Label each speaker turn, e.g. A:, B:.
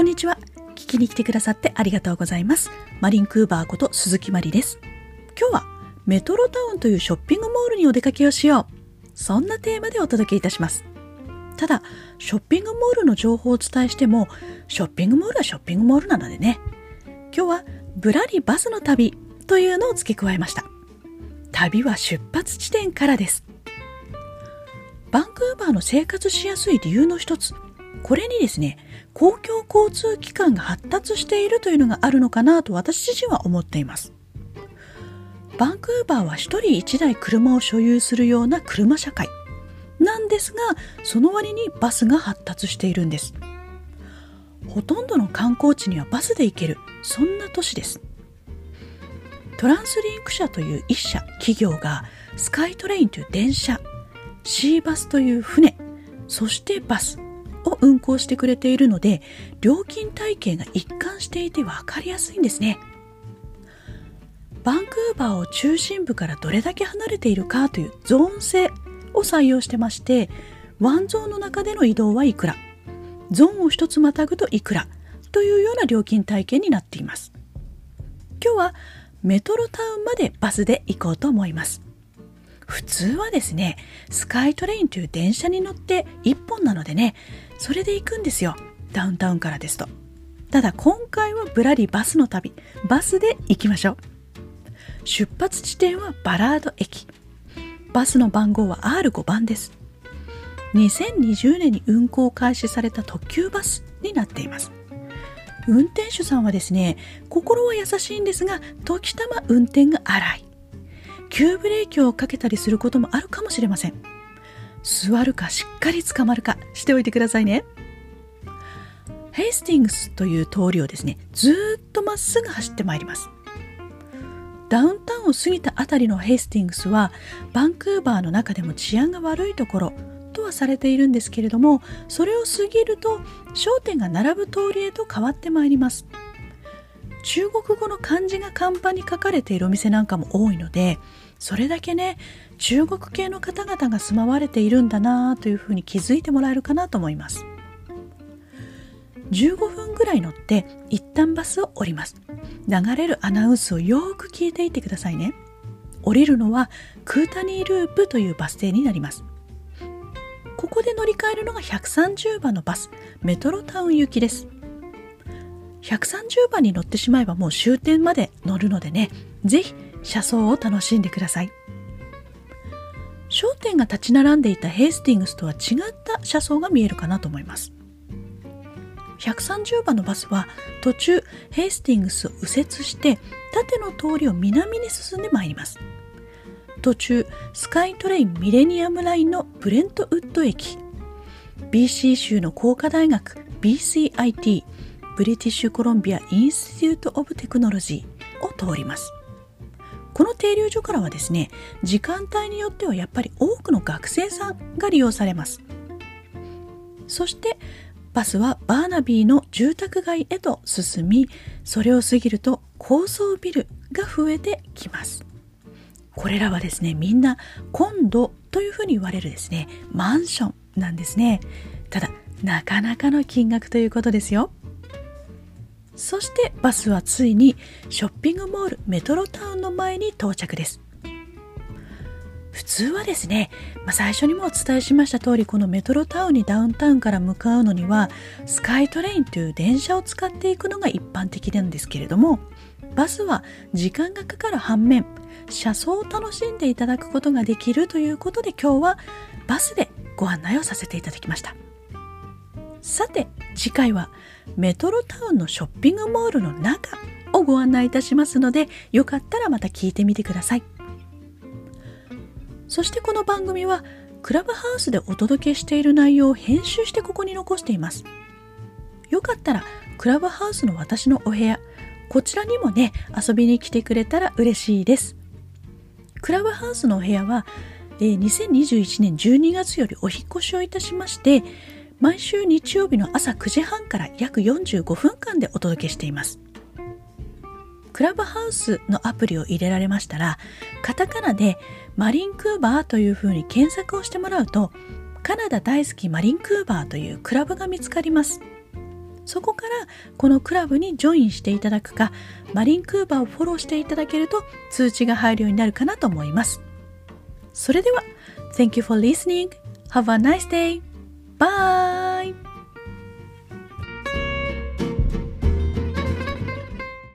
A: こんにちは。聞きに来てくださってありがとうございます。マリンクーバーこと鈴木まりです。今日はメトロタウンというショッピングモールにお出かけをしよう。そんなテーマでお届けいたします。ただ、ショッピングモールの情報をお伝えしても、ショッピングモールはショッピングモールなのでね。今日はぶらりバスの旅というのを付け加えました。旅は出発地点からです。バンクーバーの生活しやすい理由の一つ、これにですね、公共交通機関が発達しているというのがあるのかなと私自身は思っています。バンクーバーは一人一台車を所有するような車社会なんですが、その割にバスが発達しているんです。ほとんどの観光地にはバスで行ける、そんな都市です。トランスリンク社という一社企業がスカイトレインという電車、シーバスという船、そしてバス、を運行してくれているので料金体系が一貫していて分かりやすいんですね。バンクーバーを中心部からどれだけ離れているかというゾーン制を採用してましてワンゾーンの中での移動はいくらゾーンを一つまたぐといくらというような料金体系になっています。今日はメトロタウンまでバスで行こうと思います。普通はですねスカイトレインという電車に乗って1本なのでねそれで行くんですよ。ダウンタウンからですと。ただ今回はぶらりバスの旅。バスで行きましょう。出発地点はバラード駅。バスの番号は R5 番です。2020年に運行開始された特急バスになっています。運転手さんはですね心は優しいんですが時たま運転が荒い。急ブレーキをかけたりすることもあるかもしれません。座るかしっかり捕まるかしておいてくださいね。ヘイスティングスという通りをですねずっとまっすぐ走ってまいります。ダウンタウンを過ぎたあたりのヘイスティングスはバンクーバーの中でも治安が悪いところとはされているんですけれどもそれを過ぎると商店が並ぶ通りへと変わってまいります。中国語の漢字が看板に書かれているお店なんかも多いのでそれだけね中国系の方々が住まわれているんだなというふうに気づいてもらえるかなと思います。15分ぐらい乗って一旦バスを降ります。流れるアナウンスをよく聞いていてくださいね。降りるのはクータニーループというバス停になります。ここで乗り換えるのが130番のバスメトロタウン行きです。130番に乗ってしまえばもう終点まで乗るのでね。ぜひ車窓を楽しんでください。商店が立ち並んでいたヘイスティングスとは違った車窓が見えるかなと思います。130番のバスは途中ヘイスティングスを右折して縦の通りを南に進んでまいります。途中スカイトレインミレニアムラインのブレントウッド駅。BC 州の工科大学 BCIT British Columbia Institute of Technology を通ります。この停留所からはですね時間帯によってはやっぱり多くの学生さんが利用されます。そしてバスはバーナビーの住宅街へと進みそれを過ぎると高層ビルが増えてきます。これらはですねみんなコンドというふうに言われるですねマンションなんですね。ただなかなかの金額ということですよ。そしてバスはついにショッピングモールメトロタウンの前に到着です。普通はですね、まあ、最初にもお伝えしました通りこのメトロタウンにダウンタウンから向かうのにはスカイトレインという電車を使っていくのが一般的なんですけれどもバスは時間がかかる反面車窓を楽しんでいただくことができるということで今日はバスでご案内をさせていただきました。さて次回はメトロタウンのショッピングモールの中をご案内いたしますのでよかったらまた聞いてみてください。そしてこの番組はクラブハウスでお届けしている内容を編集してここに残しています。よかったらクラブハウスの私のお部屋こちらにもね遊びに来てくれたら嬉しいです。クラブハウスのお部屋は2021年12月よりお引越しをいたしまして毎週日曜日の朝9時半から約45分間でお届けしています。クラブハウスのアプリを入れられましたら、カタカナでマリンクーバーというふうに検索をしてもらうと、カナダ大好きマリンクーバーというクラブが見つかります。そこからこのクラブにジョインしていただくか、マリンクーバーをフォローしていただけると通知が入るようになるかなと思います。それでは、Thank you for listening. Have a nice day. Bye!